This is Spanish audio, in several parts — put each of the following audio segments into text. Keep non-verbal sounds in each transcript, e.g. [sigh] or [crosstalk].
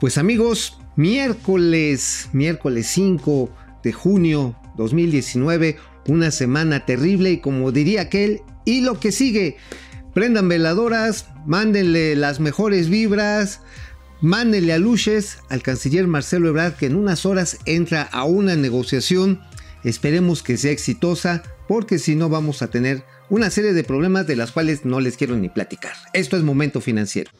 Pues amigos, miércoles, miércoles 5 de junio 2019, una semana terrible y como diría aquel, y lo que sigue, prendan veladoras, mándenle las mejores vibras, mándenle a luces al canciller Marcelo Ebrard que en unas horas entra a una negociación, esperemos que sea exitosa, porque si no vamos a tener una serie de problemas de las cuales no les quiero ni platicar. Esto es momento financiero.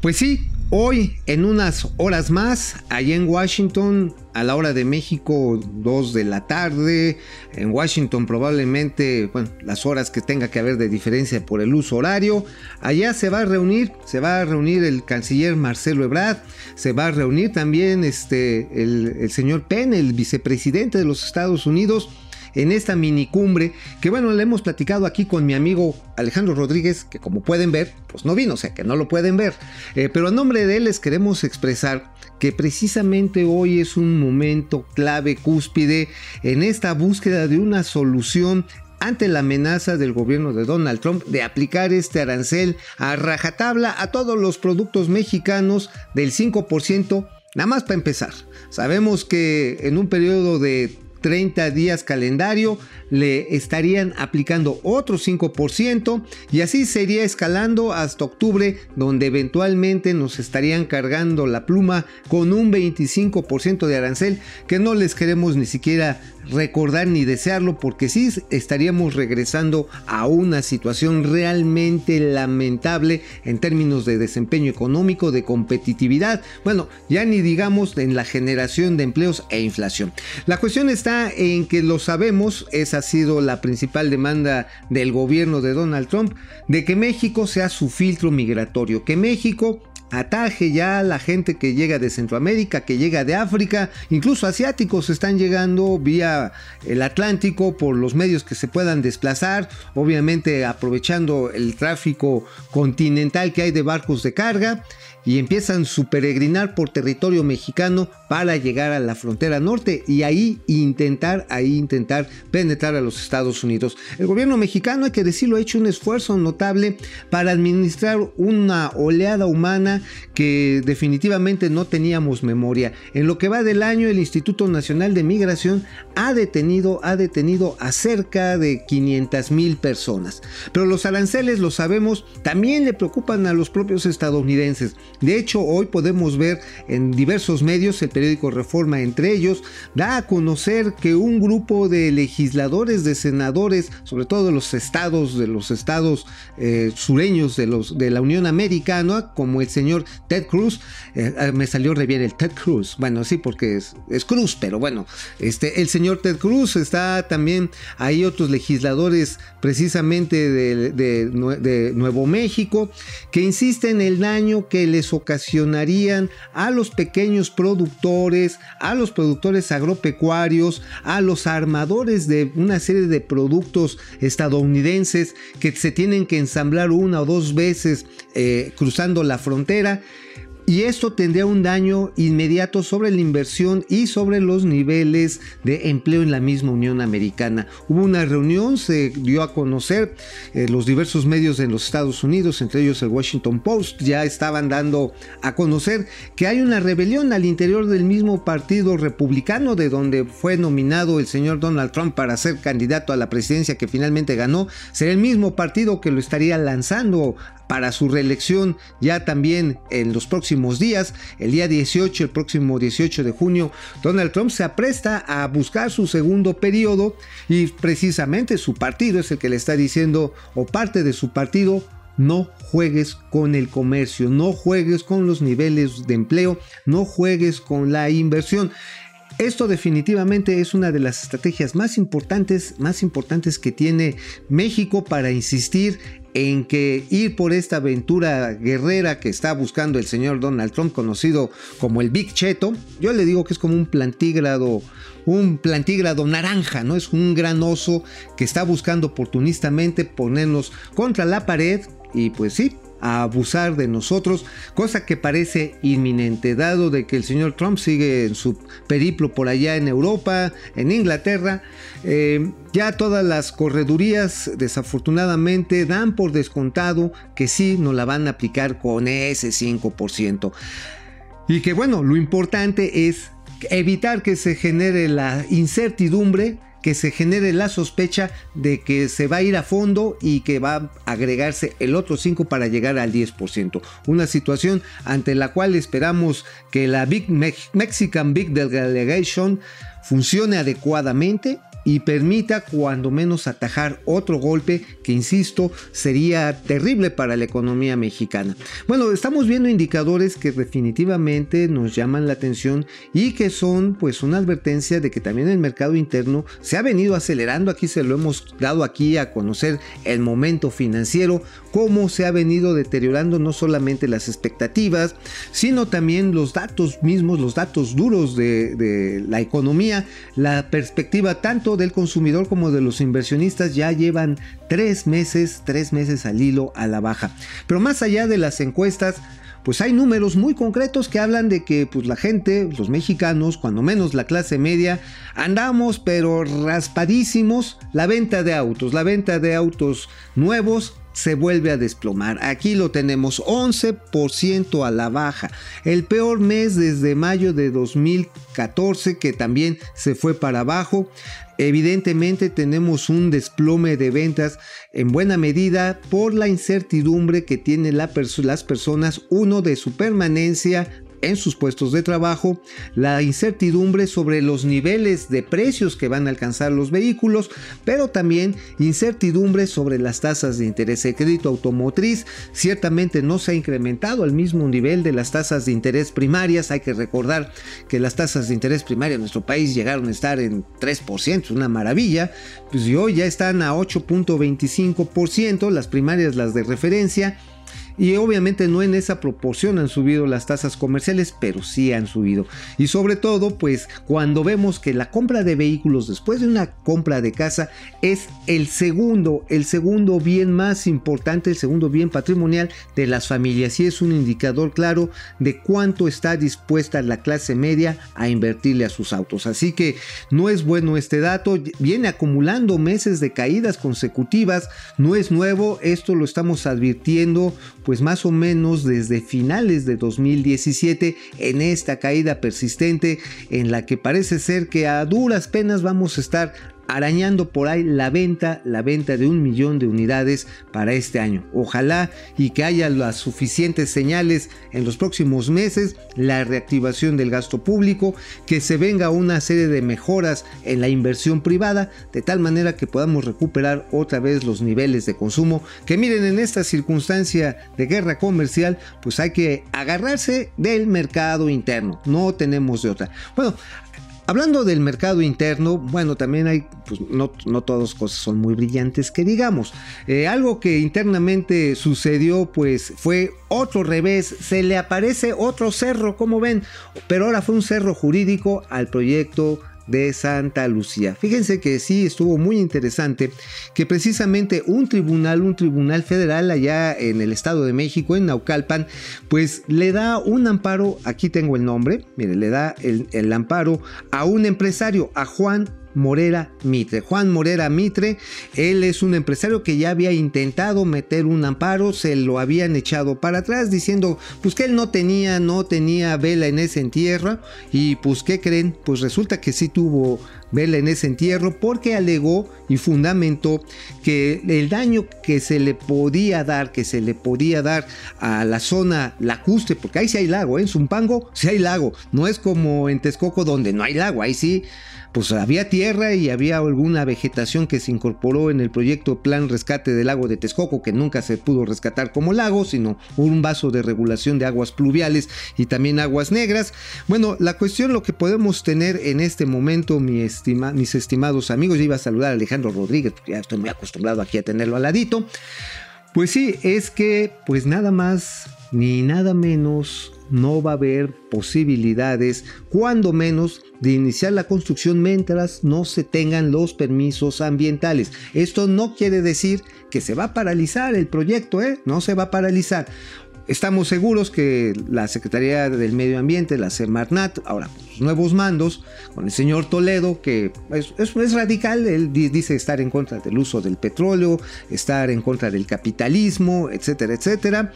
Pues sí, hoy en unas horas más, allá en Washington, a la hora de México, 2 de la tarde, en Washington probablemente, bueno, las horas que tenga que haber de diferencia por el uso horario, allá se va a reunir, se va a reunir el canciller Marcelo Ebrard, se va a reunir también este, el, el señor Penn, el vicepresidente de los Estados Unidos, en esta minicumbre que bueno, le hemos platicado aquí con mi amigo Alejandro Rodríguez, que como pueden ver, pues no vino, o sea que no lo pueden ver. Eh, pero a nombre de él les queremos expresar que precisamente hoy es un momento clave, cúspide, en esta búsqueda de una solución ante la amenaza del gobierno de Donald Trump de aplicar este arancel a rajatabla a todos los productos mexicanos del 5%, nada más para empezar. Sabemos que en un periodo de 30 días calendario le estarían aplicando otro 5% y así sería escalando hasta octubre donde eventualmente nos estarían cargando la pluma con un 25% de arancel que no les queremos ni siquiera recordar ni desearlo porque sí estaríamos regresando a una situación realmente lamentable en términos de desempeño económico, de competitividad, bueno, ya ni digamos en la generación de empleos e inflación. La cuestión está en que lo sabemos, esa ha sido la principal demanda del gobierno de Donald Trump, de que México sea su filtro migratorio, que México ataje ya la gente que llega de Centroamérica, que llega de África, incluso asiáticos están llegando vía el Atlántico por los medios que se puedan desplazar, obviamente aprovechando el tráfico continental que hay de barcos de carga y empiezan su peregrinar por territorio mexicano para llegar a la frontera norte y ahí intentar, ahí intentar penetrar a los Estados Unidos. El gobierno mexicano, hay que decirlo, ha hecho un esfuerzo notable para administrar una oleada humana que definitivamente no teníamos memoria. En lo que va del año, el Instituto Nacional de Migración ha detenido, ha detenido a cerca de 500 mil personas. Pero los aranceles, lo sabemos, también le preocupan a los propios estadounidenses. De hecho, hoy podemos ver en diversos medios, el periódico Reforma entre ellos, da a conocer que un grupo de legisladores, de senadores, sobre todo de los estados, de los estados eh, sureños de, los, de la Unión Americana, como el señor Ted Cruz, eh, ah, me salió re bien el Ted Cruz, bueno, sí, porque es, Cruz, pero bueno, este, el señor Ted Cruz está también, hay otros legisladores precisamente de, de Nuevo México, que insisten en el daño que les ocasionarían a los pequeños productores, a los productores agropecuarios, a los armadores de una serie de productos estadounidenses que se tienen que ensamblar una o dos veces eh, cruzando la frontera y esto tendría un daño inmediato sobre la inversión y sobre los niveles de empleo en la misma Unión Americana. Hubo una reunión, se dio a conocer eh, los diversos medios en los Estados Unidos, entre ellos el Washington Post, ya estaban dando a conocer que hay una rebelión al interior del mismo partido republicano de donde fue nominado el señor Donald Trump para ser candidato a la presidencia que finalmente ganó. Será el mismo partido que lo estaría lanzando para su reelección ya también en los próximos días. El día 18, el próximo 18 de junio, Donald Trump se apresta a buscar su segundo periodo y precisamente su partido es el que le está diciendo o parte de su partido no juegues con el comercio, no juegues con los niveles de empleo, no juegues con la inversión. Esto definitivamente es una de las estrategias más importantes, más importantes que tiene México para insistir en que ir por esta aventura guerrera que está buscando el señor Donald Trump, conocido como el Big Cheto, yo le digo que es como un plantígrado, un plantígrado naranja, ¿no? Es un gran oso que está buscando oportunistamente ponernos contra la pared y pues sí, a abusar de nosotros, cosa que parece inminente, dado de que el señor Trump sigue en su periplo por allá en Europa, en Inglaterra. Eh, ya todas las corredurías desafortunadamente dan por descontado que sí nos la van a aplicar con ese 5%. Y que bueno, lo importante es evitar que se genere la incertidumbre que se genere la sospecha de que se va a ir a fondo y que va a agregarse el otro 5 para llegar al 10%. Una situación ante la cual esperamos que la Big Mexican Big Delegation funcione adecuadamente y permita cuando menos atajar otro golpe que, insisto, sería terrible para la economía mexicana. Bueno, estamos viendo indicadores que definitivamente nos llaman la atención y que son pues una advertencia de que también el mercado interno se ha venido acelerando. Aquí se lo hemos dado aquí a conocer el momento financiero, cómo se ha venido deteriorando no solamente las expectativas, sino también los datos mismos, los datos duros de, de la economía, la perspectiva tanto del consumidor como de los inversionistas ya llevan tres meses, tres meses al hilo a la baja. Pero más allá de las encuestas, pues hay números muy concretos que hablan de que pues la gente, los mexicanos, cuando menos la clase media, andamos pero raspadísimos la venta de autos, la venta de autos nuevos se vuelve a desplomar. Aquí lo tenemos 11% a la baja. El peor mes desde mayo de 2014 que también se fue para abajo. Evidentemente tenemos un desplome de ventas en buena medida por la incertidumbre que tienen las personas, uno de su permanencia en sus puestos de trabajo, la incertidumbre sobre los niveles de precios que van a alcanzar los vehículos, pero también incertidumbre sobre las tasas de interés. El crédito automotriz ciertamente no se ha incrementado al mismo nivel de las tasas de interés primarias. Hay que recordar que las tasas de interés primarias en nuestro país llegaron a estar en 3%, una maravilla, pues hoy ya están a 8.25%, las primarias las de referencia y obviamente no en esa proporción han subido las tasas comerciales, pero sí han subido. Y sobre todo, pues cuando vemos que la compra de vehículos después de una compra de casa es el segundo, el segundo bien más importante, el segundo bien patrimonial de las familias. Y es un indicador claro de cuánto está dispuesta la clase media a invertirle a sus autos. Así que no es bueno este dato, viene acumulando meses de caídas consecutivas, no es nuevo, esto lo estamos advirtiendo pues más o menos desde finales de 2017 en esta caída persistente en la que parece ser que a duras penas vamos a estar arañando por ahí la venta, la venta de un millón de unidades para este año. Ojalá y que haya las suficientes señales en los próximos meses, la reactivación del gasto público, que se venga una serie de mejoras en la inversión privada, de tal manera que podamos recuperar otra vez los niveles de consumo, que miren en esta circunstancia de guerra comercial, pues hay que agarrarse del mercado interno, no tenemos de otra. Bueno, Hablando del mercado interno, bueno, también hay, pues no, no todas cosas son muy brillantes que digamos. Eh, algo que internamente sucedió, pues fue otro revés, se le aparece otro cerro, como ven, pero ahora fue un cerro jurídico al proyecto de Santa Lucía. Fíjense que sí estuvo muy interesante que precisamente un tribunal, un tribunal federal allá en el Estado de México, en Naucalpan, pues le da un amparo, aquí tengo el nombre, mire, le da el, el amparo a un empresario, a Juan Morera Mitre. Juan Morera Mitre, él es un empresario que ya había intentado meter un amparo, se lo habían echado para atrás diciendo pues que él no tenía, no tenía vela en ese entierro y pues ¿qué creen? Pues resulta que sí tuvo vela en ese entierro porque alegó y fundamentó que el daño que se le podía dar, que se le podía dar a la zona lacustre, porque ahí sí hay lago, ¿eh? en Zumpango sí hay lago, no es como en Texcoco donde no hay lago, ahí sí pues había tierra y había alguna vegetación que se incorporó en el proyecto Plan Rescate del Lago de Texcoco, que nunca se pudo rescatar como lago, sino un vaso de regulación de aguas pluviales y también aguas negras. Bueno, la cuestión, lo que podemos tener en este momento, mi mis estimados amigos, yo iba a saludar a Alejandro Rodríguez, porque ya estoy muy acostumbrado aquí a tenerlo al ladito. Pues sí, es que pues nada más ni nada menos no va a haber posibilidades, cuando menos, de iniciar la construcción mientras no se tengan los permisos ambientales. Esto no quiere decir que se va a paralizar el proyecto, ¿eh? no se va a paralizar. Estamos seguros que la Secretaría del Medio Ambiente, la Semarnat, ahora nuevos mandos, con el señor Toledo, que es, es, radical, él dice estar en contra del uso del petróleo, estar en contra del capitalismo, etcétera, etcétera.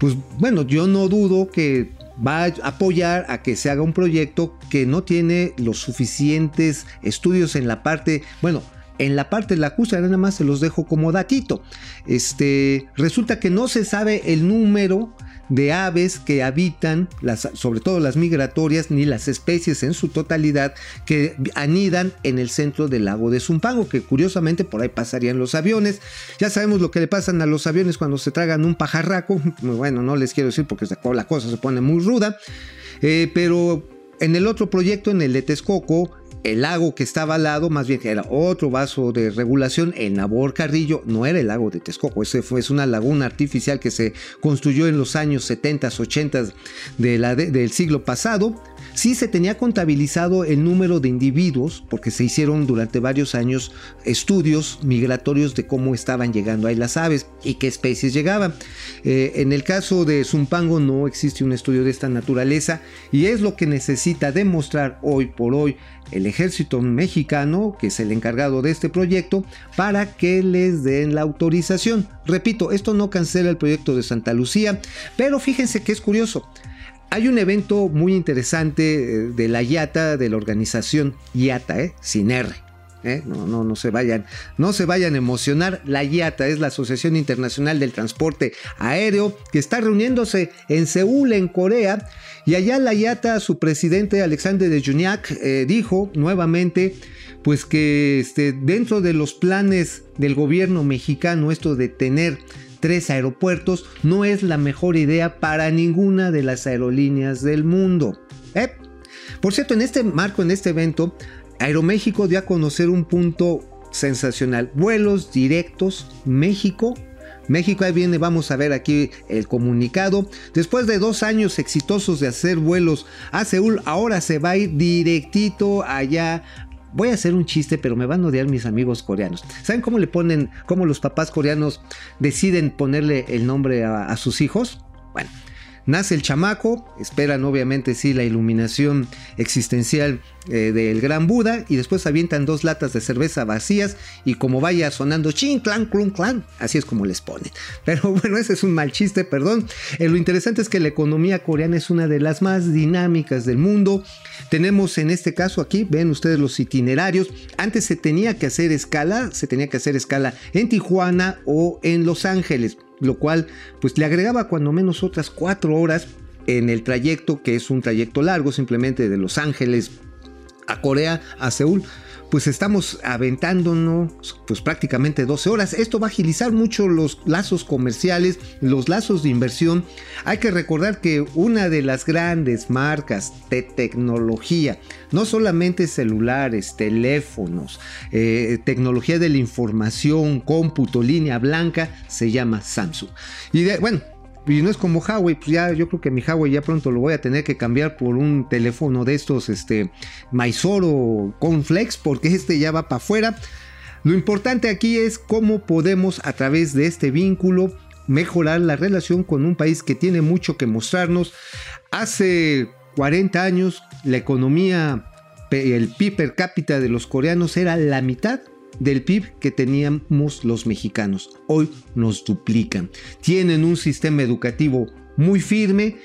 Pues bueno, yo no dudo que va a apoyar a que se haga un proyecto que no tiene los suficientes estudios en la parte, bueno, en la parte de la acusa, nada más se los dejo como datito. Este, resulta que no se sabe el número de aves que habitan, las, sobre todo las migratorias, ni las especies en su totalidad que anidan en el centro del lago de Zumpango, que curiosamente por ahí pasarían los aviones. Ya sabemos lo que le pasan a los aviones cuando se tragan un pajarraco. Bueno, no les quiero decir porque la cosa se pone muy ruda. Eh, pero en el otro proyecto, en el de Texcoco, el lago que estaba al lado, más bien era otro vaso de regulación, el Nabor Carrillo, no era el lago de Texcoco, ese fue es una laguna artificial que se construyó en los años 70, 80 de la del siglo pasado. Sí se tenía contabilizado el número de individuos, porque se hicieron durante varios años estudios migratorios de cómo estaban llegando ahí las aves y qué especies llegaban. Eh, en el caso de Zumpango no existe un estudio de esta naturaleza y es lo que necesita demostrar hoy por hoy el ejército mexicano, que es el encargado de este proyecto, para que les den la autorización. Repito, esto no cancela el proyecto de Santa Lucía, pero fíjense que es curioso. Hay un evento muy interesante eh, de la IATA, de la organización IATA, ¿eh? sin R. ¿eh? No, no, no se vayan, no se vayan a emocionar. La IATA es la Asociación Internacional del Transporte Aéreo que está reuniéndose en Seúl, en Corea, y allá la IATA, su presidente Alexander de Juniac, eh, dijo nuevamente pues que este, dentro de los planes del gobierno mexicano esto de tener tres aeropuertos no es la mejor idea para ninguna de las aerolíneas del mundo. ¿eh? Por cierto, en este marco, en este evento, Aeroméxico dio a conocer un punto sensacional. Vuelos directos México México, ahí viene, vamos a ver aquí el comunicado. Después de dos años exitosos de hacer vuelos a Seúl, ahora se va a ir directito allá Voy a hacer un chiste, pero me van a odiar mis amigos coreanos. ¿Saben cómo le ponen, cómo los papás coreanos deciden ponerle el nombre a, sus hijos? Bueno, Nace el chamaco, esperan obviamente sí la iluminación existencial eh, del gran Buda y después avientan dos latas de cerveza vacías y como vaya sonando chin, clan, clun, clan, así es como les ponen. [laughs] Pero bueno, ese es un mal chiste, perdón. Eh, lo interesante es que la economía coreana es una de las más dinámicas del mundo. Tenemos en este caso aquí, ven ustedes los itinerarios. Antes se tenía que hacer escala, se tenía que hacer escala en Tijuana o en Los Ángeles lo cual pues le agregaba cuando menos otras cuatro horas en el trayecto, que es un trayecto largo, simplemente de Los Ángeles a Corea, a Seúl pues estamos aventándonos pues prácticamente 12 horas. Esto va a agilizar mucho los lazos comerciales, los lazos de inversión. Hay que recordar que una de las grandes marcas de tecnología, no solamente celulares, teléfonos, eh, tecnología de la información, cómputo, línea blanca, se llama Samsung. Y bueno, y no es como Huawei, pues ya yo creo que mi Huawei ya pronto lo voy a tener que cambiar por un teléfono de estos, este, Mysoro Conflex, porque este ya va para afuera. Lo importante aquí es cómo podemos a través de este vínculo mejorar la relación con un país que tiene mucho que mostrarnos. Hace 40 años la economía, el PIB per cápita de los coreanos era la mitad del PIB que teníamos los mexicanos. Hoy nos duplican. Tienen un sistema educativo muy firme.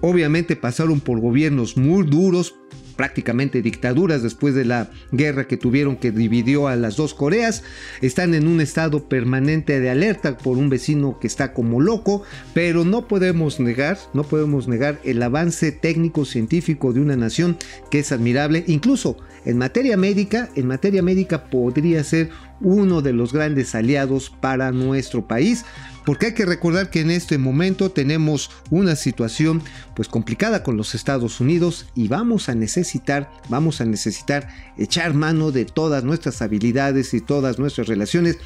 Obviamente pasaron por gobiernos muy duros, prácticamente dictaduras después de la guerra que tuvieron que dividió a las dos Coreas. Están en un estado permanente de alerta por un vecino que está como loco, pero no podemos negar, no podemos negar el avance técnico científico de una nación que es admirable, incluso en materia médica, en materia médica podría ser uno de los grandes aliados para nuestro país porque hay que recordar que en este momento tenemos una situación pues complicada con los Estados Unidos y vamos a necesitar, vamos a necesitar echar mano de todas nuestras habilidades y todas nuestras relaciones.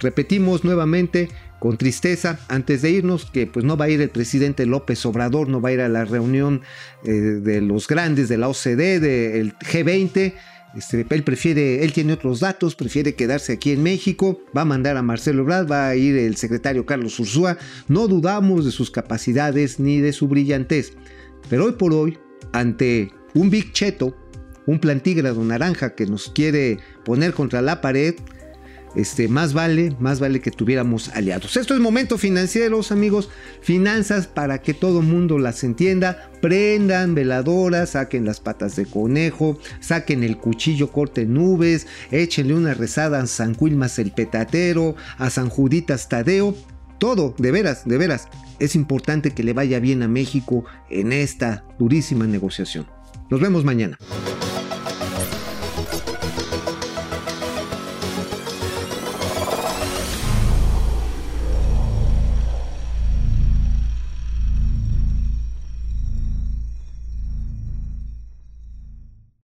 Repetimos nuevamente con tristeza antes de irnos que pues no va a ir el presidente López Obrador, no va a ir a la reunión eh, de los grandes de la OCDE, del G20 este, él prefiere, él tiene otros datos, prefiere quedarse aquí en México, va a mandar a Marcelo Ebrard, va a ir el secretario Carlos Ursúa, no dudamos de sus capacidades ni de su brillantez. Pero hoy por hoy, ante un Big Cheto, un plantígrado naranja que nos quiere poner contra la pared, este, más vale, más vale que tuviéramos aliados. Esto es momento financieros, amigos. Finanzas para que todo mundo las entienda. Prendan veladoras, saquen las patas de conejo, saquen el cuchillo corte nubes, échenle una rezada a San Quilmas el Petatero, a San Juditas Tadeo. Todo, de veras, de veras. Es importante que le vaya bien a México en esta durísima negociación. Nos vemos mañana.